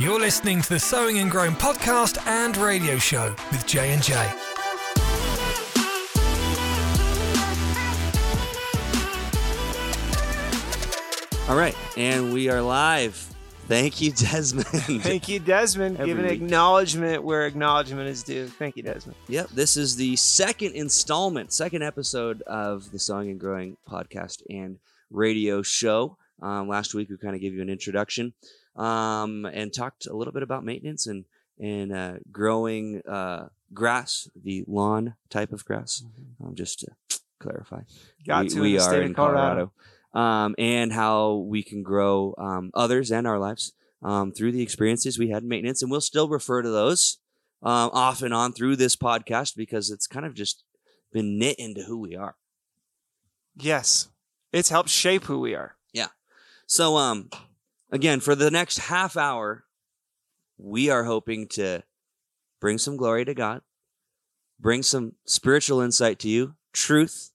You're listening to the Sowing and Growing podcast and radio show with J and J. All right, and we are live. Thank you, Desmond. Thank you, Desmond. Give an week. acknowledgement where acknowledgement is due. Thank you, Desmond. Yep, this is the second installment, second episode of the Sowing and Growing podcast and radio show. Um, last week we kind of gave you an introduction um, and talked a little bit about maintenance and and uh, growing uh, grass, the lawn type of grass. Um, just to clarify, Got we, to we the are state in of Colorado. um, and how we can grow um, others and our lives um, through the experiences we had in maintenance. And we'll still refer to those um, off and on through this podcast because it's kind of just been knit into who we are. Yes, it's helped shape who we are. Yeah. So, um, again, for the next half hour, we are hoping to bring some glory to God, bring some spiritual insight to you, truth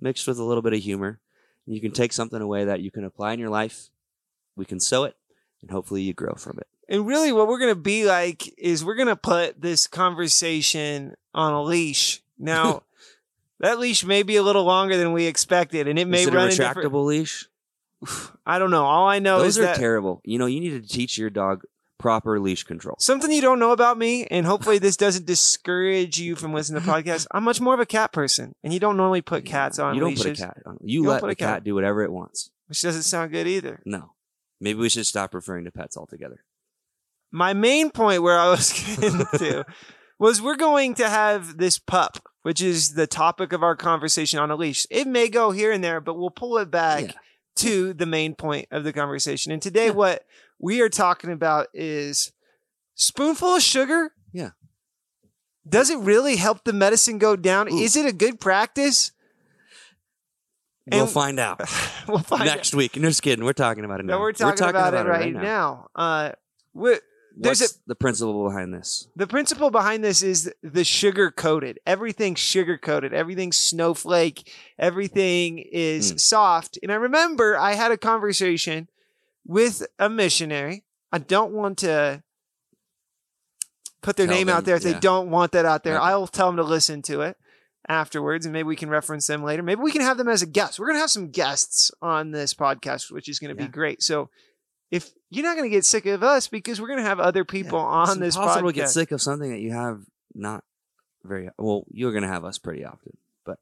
mixed with a little bit of humor. You can take something away that you can apply in your life. We can sow it, and hopefully you grow from it. And really, what we're going to be like is we're going to put this conversation on a leash. Now, that leash may be a little longer than we expected, and it may Is it a run different. retractable leash? I don't know. All I know is that. Those is are that terrible. You know, you need to teach your dog proper leash control. something you don't know about me, and hopefully this doesn't discourage you from listening to podcasts. I'm much more of a cat person, and you don't normally put cats on you don't leashes, put a cat on. You, don't let the a cat- cat do whatever it wants. which doesn't sound good either. No. Maybe we should stop referring to pets altogether. my main point where I was getting to was we're going to have this pup, which is the topic of our conversation on a leash. It may go here and there, but we'll pull it back Yeah. To the main point of the conversation. And today, Yeah. what we are talking about is spoonful of sugar. Yeah. Does it really help the medicine go down? Ooh. Is it a good practice? We'll And- find out we'll find out. next week. No, just kidding. We're talking about it now. No, we're talking, about, it right, now. now. Uh, there's What's the principle behind this? The principle behind this is the sugar coated. Everything's sugar coated. Everything's snowflake. Everything is Mm. soft. And I remember I had a conversation with a missionary. I don't want to put their Tell name them, out there if yeah. they don't want that out there. Okay. I'll tell them to listen to it afterwards and maybe we can reference them later. Maybe we can have them as a guest. We're going to have some guests on this podcast, which is going to Yeah. be great. So if you're not going to get sick of us because we're going to have other people Yeah. on it's this impossible podcast. to get sick of something that you have not very well. You're going to have us pretty often, but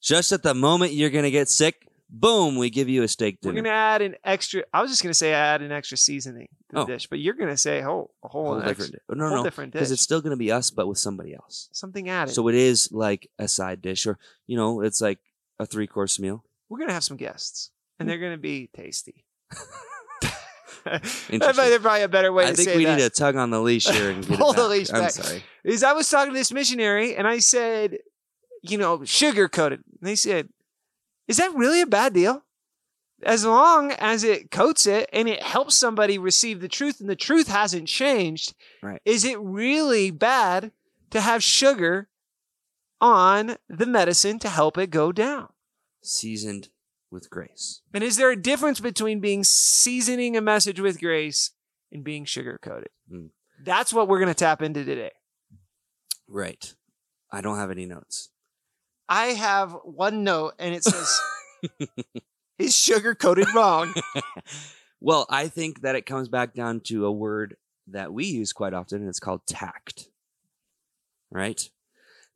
just at the moment you're going to get sick, boom, we give you a steak dinner. We're gonna add an extra. I was just gonna say add an extra seasoning to the Oh. dish, but you're gonna say whole a whole, whole extra, different. di- No, whole no, different because it's still going to be us, but with somebody else. something added. So it is like a side dish, or you know, it's like a three course meal. we're gonna have some guests, and hmm. they're gonna be tasty. That might- There's probably a better way I to think say we that. need to tug on the leash here and get Pull it the back. leash I'm back. sorry. Is I was talking to this missionary, and I said, you know, sugar coated. And they said, "Is that really a bad deal?" As long as it coats it and it helps somebody receive the truth, and the truth hasn't changed, Right. is it really bad to have sugar on the medicine to help it go down? Seasoned with grace. And is there a difference between being seasoning a message with grace and being sugar coated? Hmm. That's what we're going to tap into today. Right. I don't have any notes. I have one note and it says, Is sugar coated wrong? well, I think that it comes back down to a word that we use quite often, and it's called tact. Right?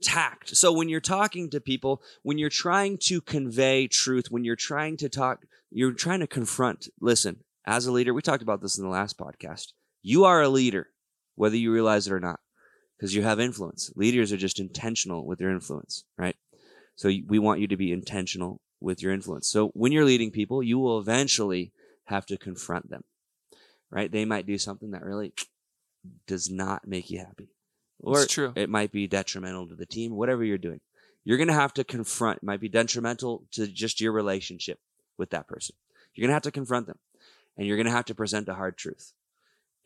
Tact. So when you're talking to people, when you're trying to convey truth, when you're trying to talk, you're trying to confront. Listen, as a leader, we talked about this in the last podcast. You are a leader, whether you realize it or not, because you have influence. Leaders are just intentional with their influence, right? So we want you to be intentional with your influence. So when you're leading people, you will eventually have to confront them, right? They might do something that really does not make you happy. Or It's true. it might be detrimental to the team, whatever you're doing. You're going to have to confront, it might be detrimental to just your relationship with that person. You're going to have to confront them and you're going to have to present a hard truth.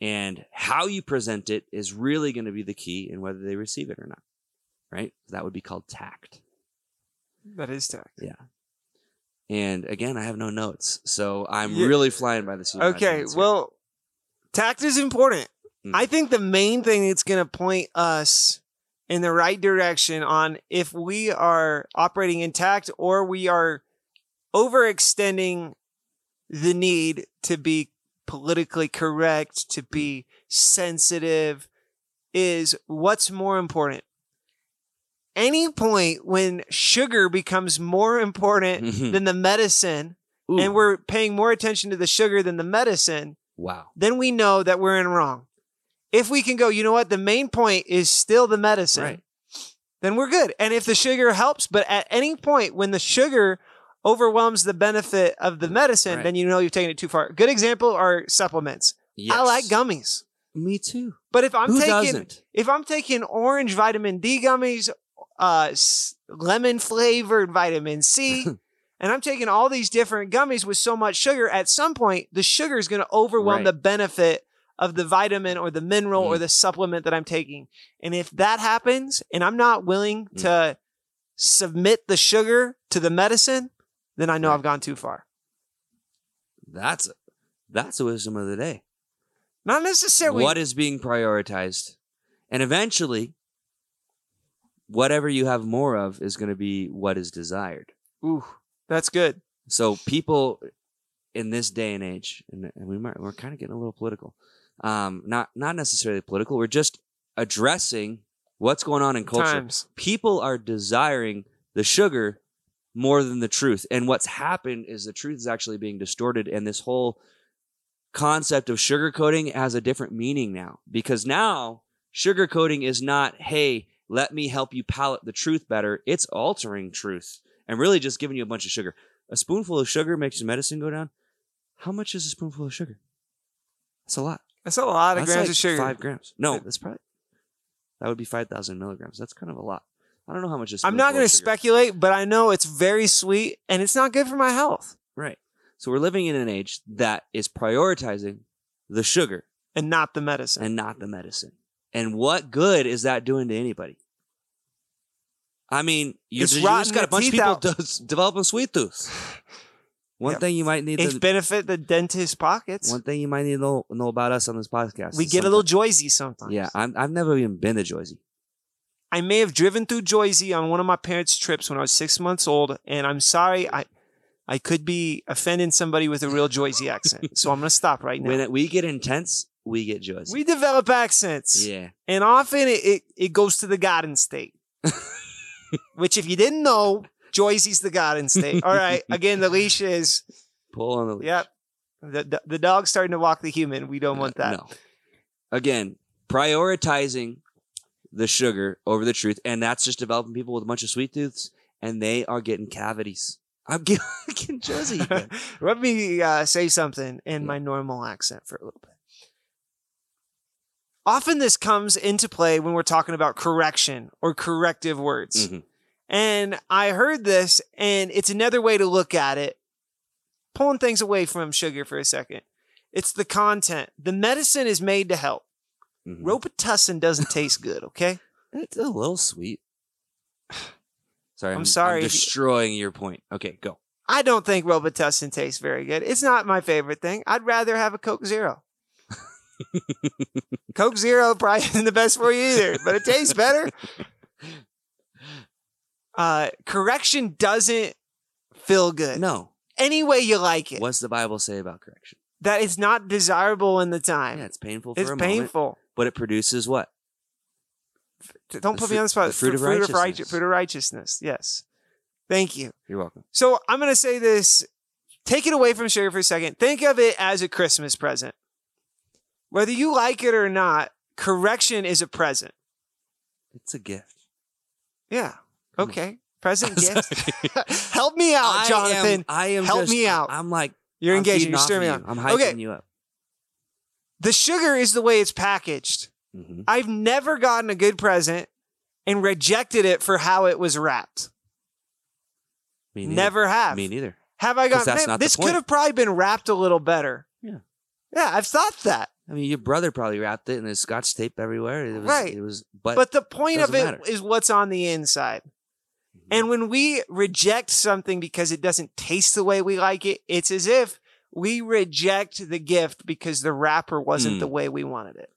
And how you present it is really going to be the key in whether they receive it or not, right? That would be called tact. That is tact. Yeah. And again, I have no notes, so I'm You- really flying by the seat. Okay, well, Tact is important. Mm. I think the main thing that's going to point us in the right direction on if we are operating intact or we are overextending the need to be politically correct, to be sensitive, is what's more important. Any point when sugar becomes more important Mhm. than the medicine, Ooh, and we're paying more attention to the sugar than the medicine, wow. then we know that we're in wrong. If we can go, you know what, the main point is still the medicine, Right. then we're good. And if the sugar helps, but at any point when the sugar overwhelms the benefit of the medicine, Right. then you know you've taken it too far. Good example are supplements. Yes. I like gummies. Me too. But if I'm Who taking doesn't? if I'm taking orange vitamin D gummies, uh, lemon flavored vitamin C, and I'm taking all these different gummies with so much sugar, at some point the sugar is going to overwhelm Right. the benefit of the vitamin or the mineral or Mm. the supplement that I'm taking. And if that happens, and I'm not willing Mm. to submit the sugar to the medicine, then I know Right. I've gone too far. That's that's the wisdom of the day. Not necessarily. what is being prioritized and eventually whatever you have more of is going to be what is desired Ooh, that's good. so people in this day and age and, and we might we're kind of getting a little political um not not necessarily political we're just addressing what's going on in culture Times. people are desiring the sugar more than the truth. And what's happened is the truth is actually being distorted, and this whole concept of sugarcoating has a different meaning now because now sugarcoating is not, hey, let me help you palate the truth better. It's altering truth and really just giving you a bunch of sugar. A spoonful of sugar makes your medicine go down. How much is a spoonful of sugar? That's a lot. That's a lot of That's grams like of sugar. Five grams. No, that's probably that would be five thousand milligrams. That's kind of a lot. I don't know how much is. I'm not going to speculate, but I know it's very sweet and it's not good for my health Right. So we're living in an age that is prioritizing the sugar and not the medicine. and not the medicine. And what good is that doing to anybody? I mean, you It's you just got a bunch of people developing sweet tooth. One Yep. thing you might need It's to benefit the dentist pockets. one thing you might need to know, know about us on this podcast. we get a little Joyzy sometimes. Yeah, I'm, I've never even been to Joyzy. I may have driven through Joyzy on one of my parents' trips when I was six months old, and I'm sorry, I I could be offending somebody with a real Joyzy accent. So I'm gonna stop right now. When it, we get intense, we get Joyzy. we develop accents. yeah. And often it, it, it goes to the Garden State. Which if you didn't know, Joyzy's the Garden State. All right. Again, the leash is Pull on the leash. yep. The, the, the dog's starting to walk the human. We don't want that. No. Again, prioritizing the sugar over the truth, and that's just developing people with a bunch of sweet tooths, and they are getting cavities. I'm getting, getting Josie. Let me uh, say something in my normal accent for a little bit. Often this comes into play when we're talking about correction or corrective words. Mhm. And I heard this, and it's another way to look at it, pulling things away from sugar for a second. It's the content. The medicine is made to help. Mhm. Robitussin doesn't taste good, okay? It's a little sweet. Sorry, I'm I'm, sorry I'm destroying your point. Okay, go. I don't think Robitussin tastes very good. It's not my favorite thing. I'd rather have a Coke Zero. Coke Zero probably isn't the best for you either, but it tastes better. Uh, correction doesn't feel good. No. Any way you like it. What's the Bible say about correction? That it's not desirable in the time. Yeah, it's painful for it's a moment, painful. but it produces what? Don't The put me on the spot. the fruit of Fruit righteousness. righteous- fruit of righteousness. Yes. Thank you. You're welcome. So I'm going to say this. Take it away from sugar for a second. Think of it as a Christmas present. Whether you like it or not, correction is a present. It's a gift. Yeah. Okay. Present gift. Help me out, I Jonathan. am, I am Help just- me out. I'm like You're I'm engaging. You're stirring me up. I'm hyping Okay. you up. The sugar is the way it's packaged. Mhm. I've never gotten a good present and rejected it for how it was wrapped. Me neither. Never have. Me neither. Have I gotten? that's man, this could have probably been wrapped a little better. Yeah. Yeah, I've thought that. I mean, your brother probably wrapped it and there's scotch tape everywhere. It was, Right. It was, but, But the point of it matter. is what's on the inside. And when we reject something because it doesn't taste the way we like it, it's as if we reject the gift because the wrapper wasn't Mm. the way we wanted it.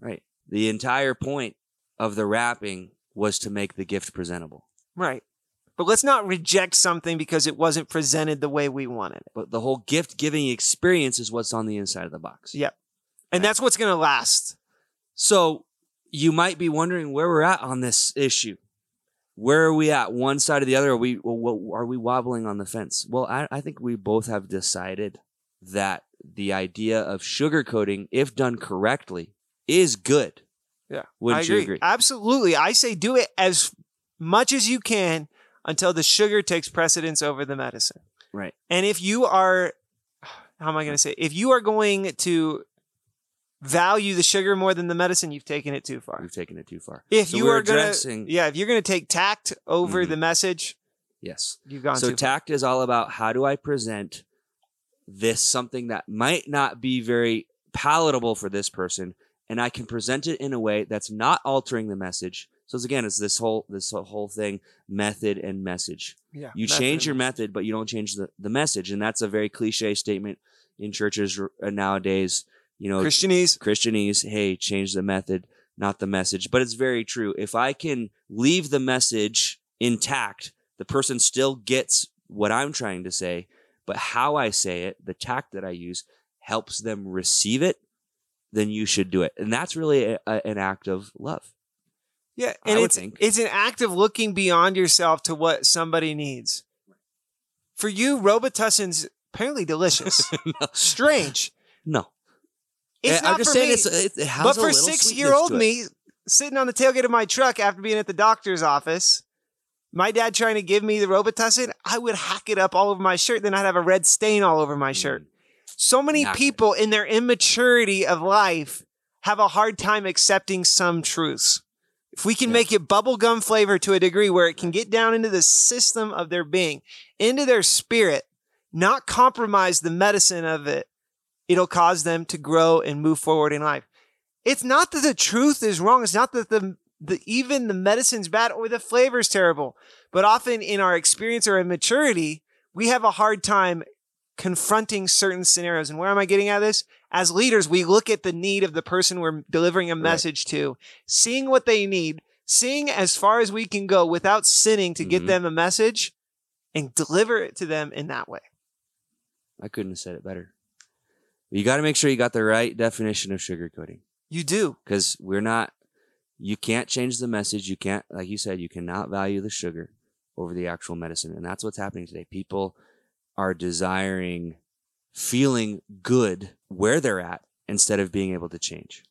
Right. The entire point of the wrapping was to make the gift presentable. Right. But let's not reject something because it wasn't presented the way we wanted it. But the whole gift giving experience is what's on the inside of the box. Yep. And that's what's going to last. So you might be wondering where we're at on this issue. Where are we at? One side or the other? Are we are we wobbling on the fence? Well, I, I think we both have decided that the idea of sugarcoating, if done correctly, is good. Yeah. Wouldn't I you agree? Absolutely. I say do it as much as you can until the sugar takes precedence over the medicine. Right. And if you are, how am I going to say, if you are going to value the sugar more than the medicine, you've taken it too far. We've taken it too far. If So you are going to, yeah, if you're going to take tact over Mhm. the message, Yes. you've gone so tact is all about how do I present this something that might not be very palatable for this person, and I can present it in a way that's not altering the message. So it's, again, it's this whole this whole thing, method and message. Yeah, You method change your method, but you don't change the, the message, and that's a very cliche statement in churches r- uh, nowadays. You know, Christianese. Christianese, hey, change the method, not the message. But it's very true. If I can leave the message intact, the person still gets what I'm trying to say, but how I say it, the tact that I use, helps them receive it, then you should do it. And that's really a, a- an act of love. Yeah, and it's think. it's an act of looking beyond yourself to what somebody needs. For you, Robitussin's apparently delicious. Strange. No. It's I'm not just for saying me. it's, it, it has but a for six year old me, sitting on the tailgate of my truck after being at the doctor's office, my dad trying to give me the Robitussin, I would hack it up all over my shirt. Then I'd have a red stain all over my shirt. Mm. So many Not good. people in their immaturity of life have a hard time accepting some truths. If we can Yeah. make it bubblegum flavor to a degree where it can get down into the system of their being, into their spirit, not compromise the medicine of it, it'll cause them to grow and move forward in life. It's not that the truth is wrong. It's not that the, the even the medicine's bad or the flavor's terrible. But often in our experience or immaturity, we have a hard time confronting certain scenarios. And where am I getting at this? As leaders, we look at the need of the person we're delivering a message to, seeing what they need, seeing as far as we can go without sinning to get Mhm. them a message and deliver it to them in that way. I couldn't have said it better. You got to make sure you got the right definition of sugarcoating. You do. because we're not you can't change the message you can't like you said you cannot value the sugar over the actual medicine and that's what's happening today people are desiring feeling good where they're at instead of being able to change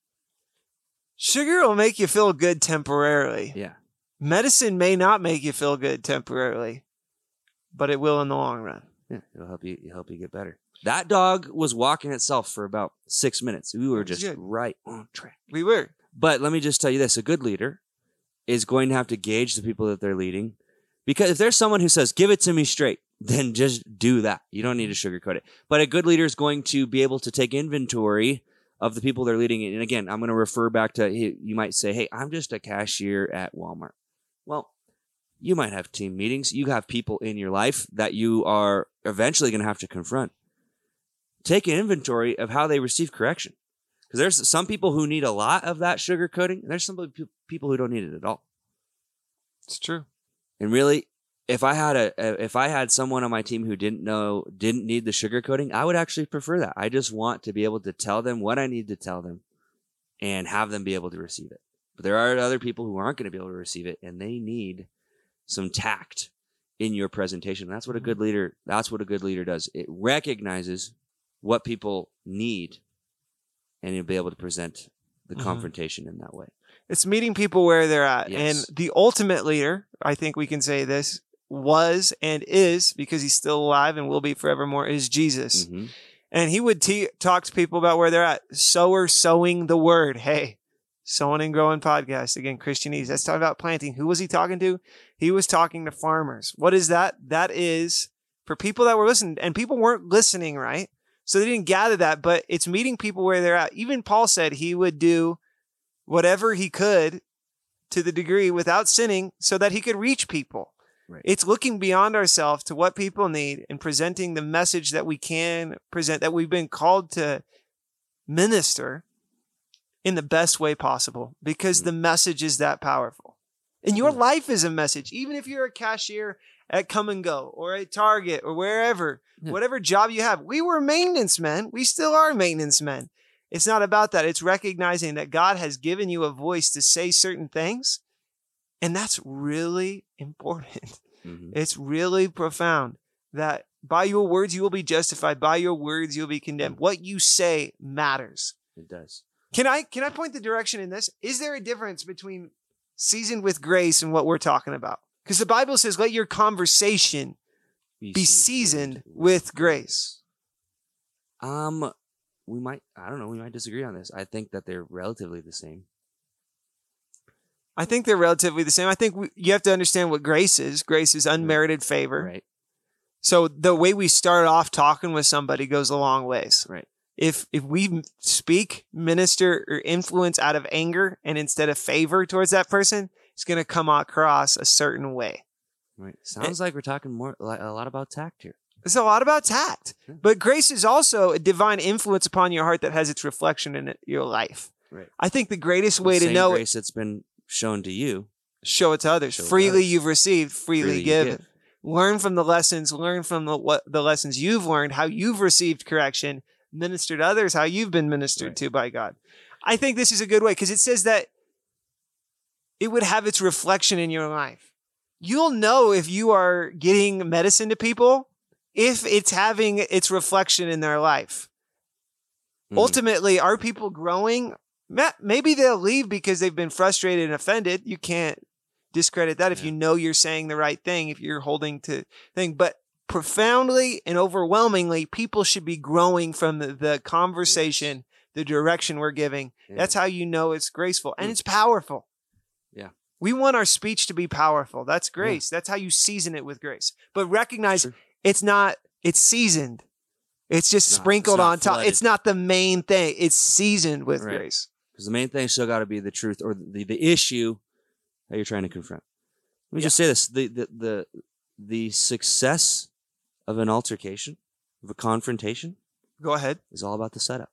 Sugar will make you feel good temporarily. yeah Medicine may not make you feel good temporarily, but it will in the long run. yeah it'll help you it'll help you get better that dog was walking itself for about six minutes we were just good. right on track We were. But let me just tell you this a good leader is going to have to gauge the people that they're leading. Because if there's someone who says, give it to me straight, then just do that. You don't need to sugarcoat it. But a good leader is going to be able to take inventory of the people they're leading. And again, I'm going to refer back to you might say, hey, I'm just a cashier at Walmart. Well, you might have team meetings. You have people in your life that you are eventually going to have to confront. Take an inventory of how they receive correction. Because there's some people who need a lot of that sugar coating, and there's some people who don't need it at all. It's true. And really, if I had a if I had someone on my team who didn't know didn't need the sugar coating, I would actually prefer that. I just want to be able to tell them what I need to tell them, and have them be able to receive it. But there are other people who aren't going to be able to receive it, and they need some tact in your presentation. That's what a good mm-hmm. leader. That's what a good leader does. It recognizes what people need, and you'll be able to present the Mhm. confrontation in that way. It's meeting people where they're at. Yes. And the ultimate leader, I think we can say this, was and is, because he's still alive and will be forevermore, is Jesus. Mhm. And he would te- talk to people about where they're at. Sower sowing the word. Hey, sowing and growing podcast. Again, Christianese. That's talking about planting. Who was he talking to? He was talking to farmers. What is that? That is for people that were listening, and people weren't listening, right? So they didn't gather that, but it's meeting people where they're at. Even Paul said he would do whatever he could to the degree without sinning so that he could reach people. Right. It's looking beyond ourselves to what people need and presenting the message that we can present, that we've been called to minister in the best way possible because Mm. the message is that powerful. And your life is a message. Even if you're a cashier at Kum & Go or at Target or wherever, Yeah. whatever job you have, we were maintenance men. We still are maintenance men. It's not about that. It's recognizing that God has given you a voice to say certain things. And that's really important. Mhm. It's really profound that by your words you will be justified, by your words you'll be condemned. What you say matters. It does. Can I can I point the direction in this? Is there a difference between seasoned with grace and what we're talking about? Because the Bible says, let your conversation be seasoned with grace. Um, we might. I don't know. We might disagree on this. I think that they're relatively the same. I think they're relatively the same. I think we, you have to understand what grace is. Grace is unmerited favor. Right. So the way we start off talking with somebody goes a long ways. Right. If if we speak, minister, or influence out of anger and instead of favor towards that person, it's going to come across a certain way. Right. Eh Sounds like we're talking more like a lot about tact here. It's a lot about tact, Yeah. but grace is also a divine influence upon your heart that has its reflection in it, your life. Right. I think the greatest The way to know it, grace that's been shown to you. show it to others. To freely others. you've received, freely, freely give. Learn from the lessons. Learn from the what the lessons you've learned, how you've received correction. Minister to others, how you've been ministered Right. to by God. I think this is a good way because it says that it would have its reflection in your life. You'll know if you are getting medicine to people if it's having its reflection in their life. Mhm. Ultimately, are people growing? Ma- Maybe they'll leave because they've been frustrated and offended. You can't discredit that if Yeah. you know you're saying the right thing, if you're holding to thing. But profoundly and overwhelmingly, people should be growing from the, the conversation, the direction we're giving. Yeah. That's how you know it's graceful and Mm. it's powerful. Yeah. We want our speech to be powerful. That's grace. That's how you season it with grace. But recognize Sure. it's not, it's seasoned. It's just It's not- sprinkled it's not on top. It's not the main thing. It's seasoned with Right. grace. Because the main thing still got to be the truth or the, the issue that you're trying to confront. Let me just say this: the, the the the success of an altercation, of a confrontation, Go ahead. is all about the setup.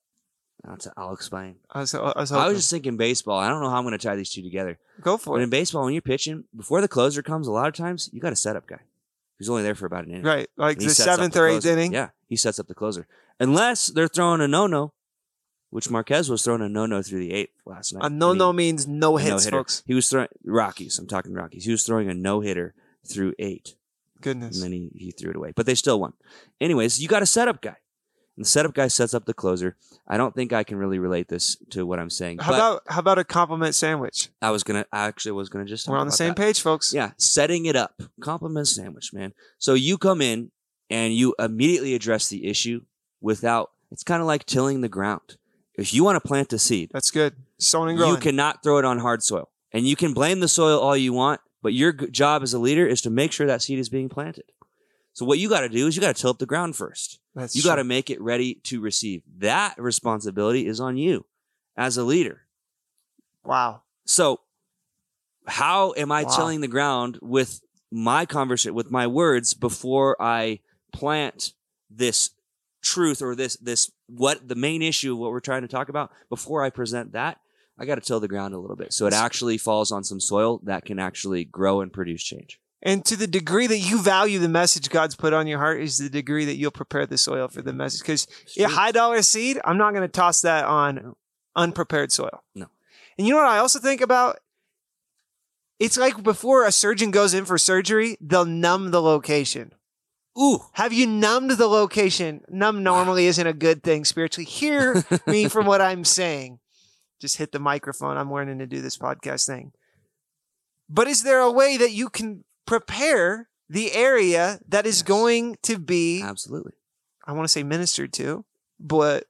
I'll, t- I'll explain. I was, I was, I was just thinking baseball. I don't know how I'm going to tie these two together. go for But it. in baseball, when you're pitching, before the closer comes, a lot of times you got a setup guy who's only there for about an inning. Right. Like And he the sets up seventh the or eighth closer. inning. Yeah, he sets up the closer. Unless they're throwing a no-no, which Marquez was throwing a no-no through the eighth last night. A no no means no a hits, no-hitter. folks. He was throwing Rockies. I'm talking Rockies. He was throwing a no hitter through eight, Goodness. and then he, he threw it away. But they still won. Anyways, you got a setup guy. The setup guy sets up the closer. I don't think I can really relate this to what I'm saying. How about how about a compliment sandwich? I was gonna I actually was gonna just talk We're on the same that. page, folks. Yeah, setting it up. Compliment sandwich, man. So you come in and you immediately address the issue without it's kind of like tilling the ground. If you want to plant a seed, That's good. Sowing and growing. you cannot throw it on hard soil. And you can blame the soil all you want, but your job as a leader is to make sure that seed is being planted. So what you got to do is you got to till up the ground first. That's You got to make it ready to receive. That responsibility is on you as a leader. Wow. So how am I Wow. tilling the ground with my conversation with my words before I plant this truth or this this what the main issue of what we're trying to talk about before I present that I got to till the ground a little bit so it actually falls on some soil that can actually grow and produce change. And to the degree that you value the message God's put on your heart is the degree that you'll prepare the soil for the message. Because a high dollar seed, I'm not going to toss that on unprepared soil. No. And you know what I also think about? It's like before a surgeon goes in for surgery, they'll numb the location. Ooh, Have you numbed the location? Numb normally isn't a good thing spiritually. Hear me from what I'm saying. Just hit the microphone. I'm learning to do this podcast thing. But is there a way that you can prepare the area that is Yes. going to be, absolutely. I want to say ministered to, but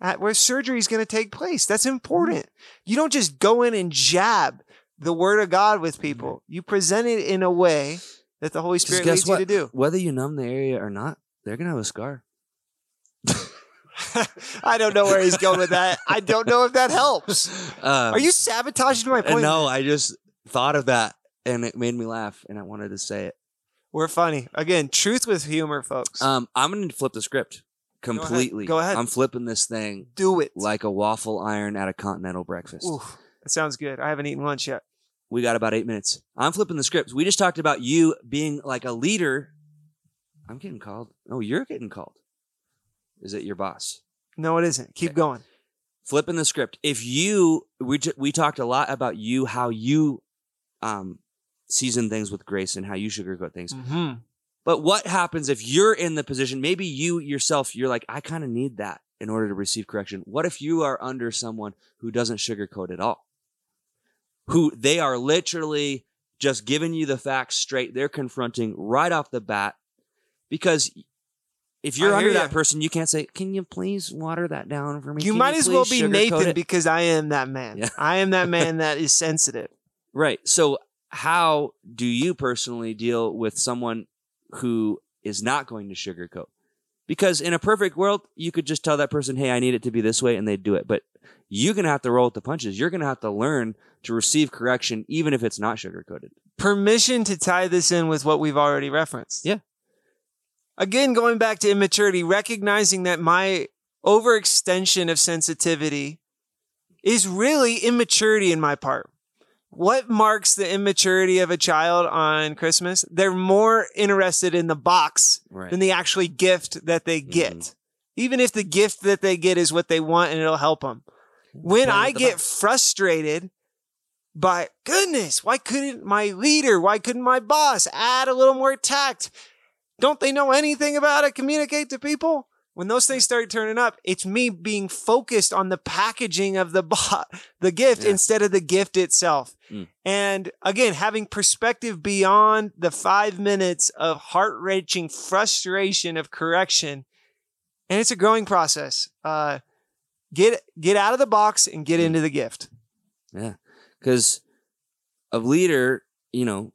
at where surgery is going to take place? That's important. You don't just go in and jab the word of God with people. You present it in a way that the Holy Spirit leads what? you to do. Whether you numb the area or not, they're going to have a scar. I don't know where he's going with that. I don't know if that helps. Um, Are you sabotaging my Uh, point? No, I just thought of that and it made me laugh and I wanted to say it. We're funny. Again, truth with humor, folks. Um, I'm going to flip the script completely. Go ahead. I'm flipping this thing Do it. like a waffle iron at a continental breakfast. Oof, that sounds good. I haven't eaten lunch yet. We got about eight minutes. I'm flipping the script. We just talked about you being like a leader. I'm getting called. Oh, you're getting called. Is it your boss? No, it isn't. Keep Okay. going. flipping the script. If you we we talked a lot about you how you um season things with grace and how you sugarcoat things. Mm-hmm. But what happens if you're in the position maybe you yourself you're like I kind of need that in order to receive correction. What if you are under someone who doesn't sugarcoat at all? Who they are literally just giving you the facts straight. They're confronting right off the bat because if you're under hear that person, you can't say, "Can you please water that down for me?" You Can might as well be Nathan it?" because I am that man. Yeah. I am that man that is sensitive. Right. So, how do you personally deal with someone who is not going to sugarcoat? Because in a perfect world, you could just tell that person, "Hey, I need it to be this way," and they'd do it. But you're gonna have to roll with the punches. You're gonna have to learn to receive correction, even if it's not sugarcoated. Permission to tie this in with what we've already referenced. Yeah. Again, going back to immaturity, recognizing that my overextension of sensitivity is really immaturity in my part. What marks the immaturity of a child on Christmas? They're more interested in the box Right. than the actually gift that they get. Mhm. Even if the gift that they get is what they want and it'll help them. When I the get box. frustrated by goodness, why couldn't my leader, why couldn't my boss add a little more tact? Don't they know anything about how to communicate to people? When those things start turning up, it's me being focused on the packaging of the bo- the gift Yeah. instead of the gift itself. Mm. And again, having perspective beyond the five minutes of heart wrenching frustration of correction. And it's a growing process. Uh, get get out of the box and get Mm. into the gift. Yeah. Because a leader, you know,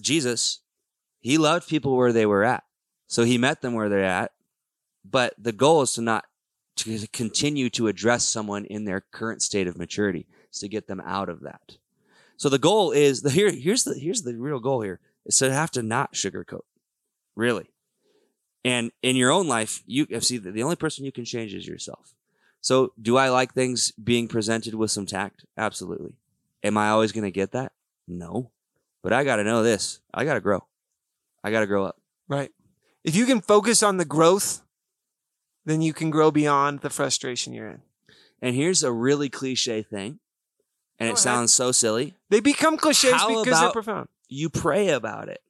Jesus, he loved people where they were at. So he met them where they're at. But the goal is to not to continue to address someone in their current state of maturity, is to get them out of that. So the goal is the here here's the here's the real goal here is to have to not sugarcoat. Really. And in your own life, you see the only person you can change is yourself. So, do I like things being presented with some tact? Absolutely. Am I always going to get that? No. But I got to know this. I got to grow. I got to grow up. Right. If you can focus on the growth, then you can grow beyond the frustration you're in. And here's a really cliche thing, and Go it ahead. sounds so silly. They become cliches How because they're about- profound. You pray about it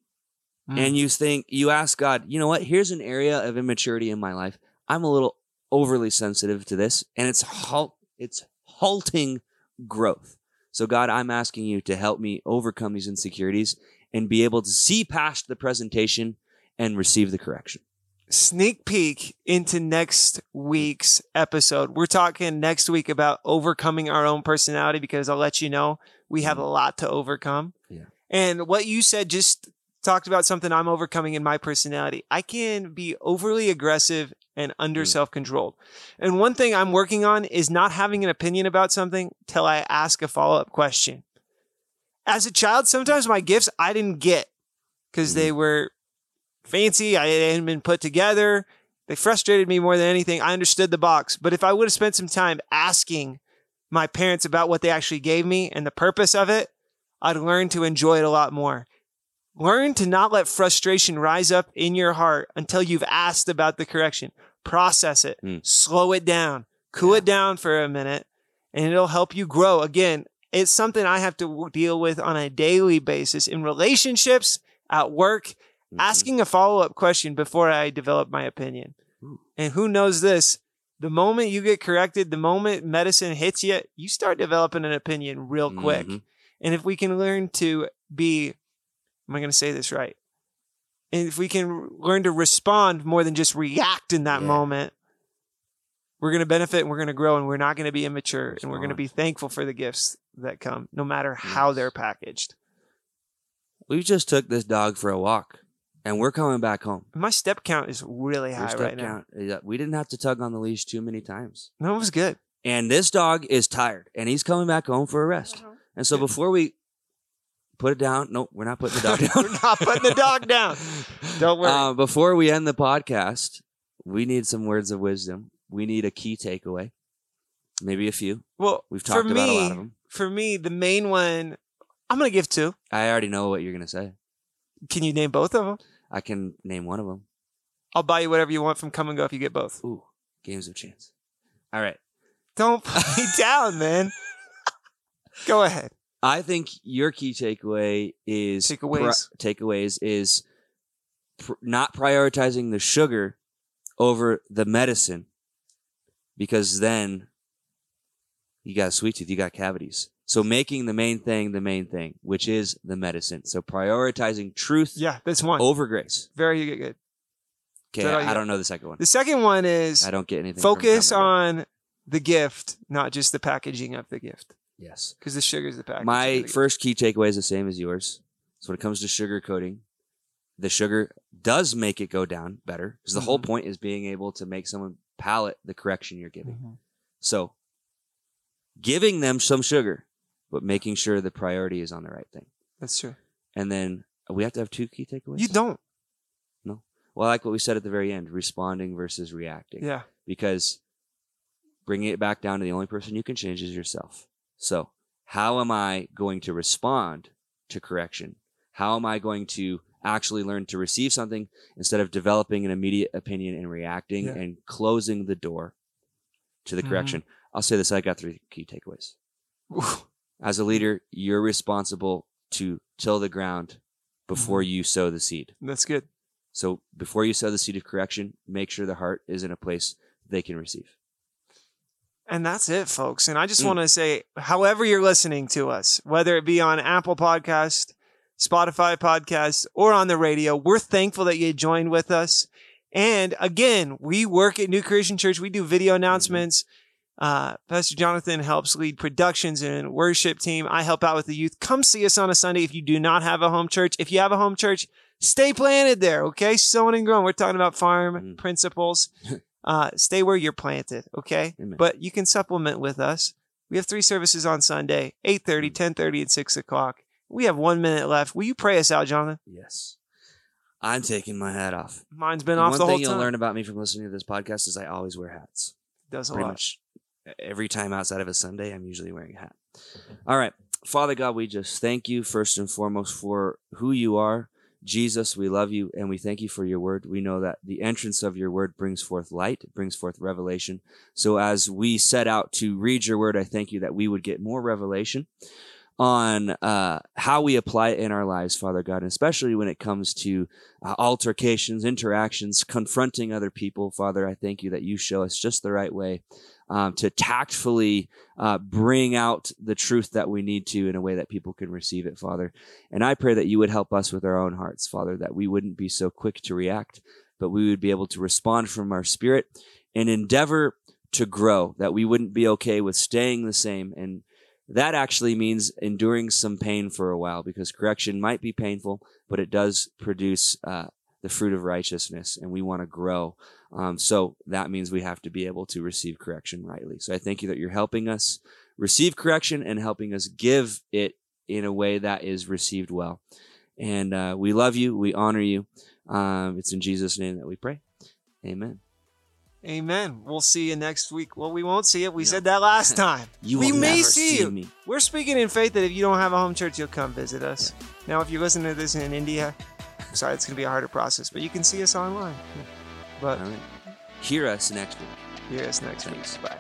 Mm. and you think, you ask God, you know what? Here's an area of immaturity in my life. I'm a little overly sensitive to this, and it's halt, it's halting growth. So, God, I'm asking you to help me overcome these insecurities and be able to see past the presentation and receive the correction. Sneak peek into next week's episode. We're talking next week about overcoming our own personality because I'll let you know we have a lot to overcome. Yeah. And what you said just talked about something I'm overcoming in my personality. I can be overly aggressive and under Mm. self controlled. And one thing I'm working on is not having an opinion about something till I ask a follow up question. As a child, sometimes my gifts I didn't get because they were fancy. I hadn't been put together. They frustrated me more than anything. I understood the box. But if I would have spent some time asking my parents about what they actually gave me and the purpose of it, I'd learn to enjoy it a lot more. Learn to not let frustration rise up in your heart until you've asked about the correction. Process it, Mm. slow it down, cool Yeah. it down for a minute, and it'll help you grow. Again, it's something I have to deal with on a daily basis in relationships, at work, Mhm. asking a follow up question before I develop my opinion. Ooh. And who knows this? The moment you get corrected, the moment medicine hits you, you start developing an opinion real quick. Mhm. And if we can learn to be, am I going to say this right? And if we can learn to respond more than just react in that Yeah. moment, we're going to benefit and we're going to grow and we're not going to be immature and we're going to be thankful for the gifts that come, no matter how they're packaged. We just took this dog for a walk and we're coming back home. My step count is really Your high step right now. count- yeah, We didn't have to tug on the leash too many times. No, it was good. And this dog is tired and he's coming back home for a rest. And so Uh-huh. Yeah. before we put it down. Nope, we're not putting the dog down. We're not putting the dog down. Don't worry. Uh, before we end the podcast, we need some words of wisdom. We need a key takeaway, maybe a few. well, We've for talked about a lot of them. for me, the main one, I'm gonna give two. I already know what you're gonna say. Can you name both of them? I can name one of them. I'll buy you whatever you want from Kum & Go if you get both. Ooh, games of chance. All right. Don't put me down, man. Go ahead. I think your key takeaway is Takeaways. pri- takeaways is pr- not prioritizing the sugar over the medicine because then you got a sweet tooth, you got cavities. So making the main thing the main thing, which is the medicine. So prioritizing truth Yeah, that's one. over grace. Very good. Okay, that all you I, I don't know the second one. The second one is I don't get anything. focus Kum & Go. on the gift, not just the packaging of the gift, yes. because the sugar is the package. My the gift. first key takeaway is the same as yours. So when it comes to sugar coating, the sugar does make it go down better because the whole Mhm. point is being able to make someone palate the correction you're giving. Mhm. So giving them some sugar, but making sure the priority is on the right thing. That's true. And then uh, we have to have two key takeaways. You don't. No. Well, I like what we said at the very end, responding versus reacting. Yeah. because bringing it back down to the only person you can change is yourself. So, how am I going to respond to correction? How am I going to actually learn to receive something instead of developing an immediate opinion and reacting Yeah. and closing the door to the Mhm. correction? I'll say this I got three key takeaways. As a leader, you're responsible to till the ground before Mm-hmm. you sow the seed. That's good. So, before you sow the seed of correction, make sure the heart is in a place they can receive. And that's it, folks. And I just Mm. want to say, however you're listening to us, whether it be on Apple Podcast, Spotify Podcast, or on the radio, we're thankful that you joined with us. And again, we work at New Creation Church. We do video announcements. Uh, Pastor Jonathan helps lead productions and worship team. I help out with the youth. Come see us on a Sunday if you do not have a home church. If you have a home church, stay planted there, okay? Sowing and growing. We're talking about farm Mm. principles. Uh, stay where you're planted, okay? Amen. But you can supplement with us. We have three services on Sunday, 8.30, Mm. 10.30, and 6 o'clock. We have one minute left. Will you pray us out, Jonathan? Yes. I'm taking my hat off. Mine's been The off One the whole thing time. you'll learn about me from listening to this podcast is I always wear hats. Does a Pretty lot. much every time outside of a Sunday, I'm usually wearing a hat. All right. Father God, we just thank you first and foremost for who you are. Jesus, we love you and we thank you for your word. We know that the entrance of your word brings forth light, brings forth revelation. So as we set out to read your word, I thank you that we would get more revelation on uh, how we apply it in our lives, Father God, and especially when it comes to uh, altercations, interactions, confronting other people. Father, I thank you that you show us just the right way um, to tactfully uh, bring out the truth that we need to in a way that people can receive it, Father. And I pray that you would help us with our own hearts, Father, that we wouldn't be so quick to react, but we would be able to respond from our spirit and endeavor to grow, that we wouldn't be okay with staying the same. And that actually means enduring some pain for a while because correction might be painful, but it does produce uh, the fruit of righteousness, and we want to grow. Um, so that means we have to be able to receive correction rightly. So I thank you that you're helping us receive correction and helping us give it in a way that is received well. And uh, we love you. We honor you. Um, it's in Jesus' name that we pray. Amen. Amen. We'll see you next week. Well, we won't see it. We No. said that last time. You we will may never see see you. me. We're speaking in faith that if you don't have a home church, you'll come visit us. Now, if you're listening to this in India, sorry, it's going to be a harder process, but you can see us online. But right. Hear us next week. hear us next week. Bye.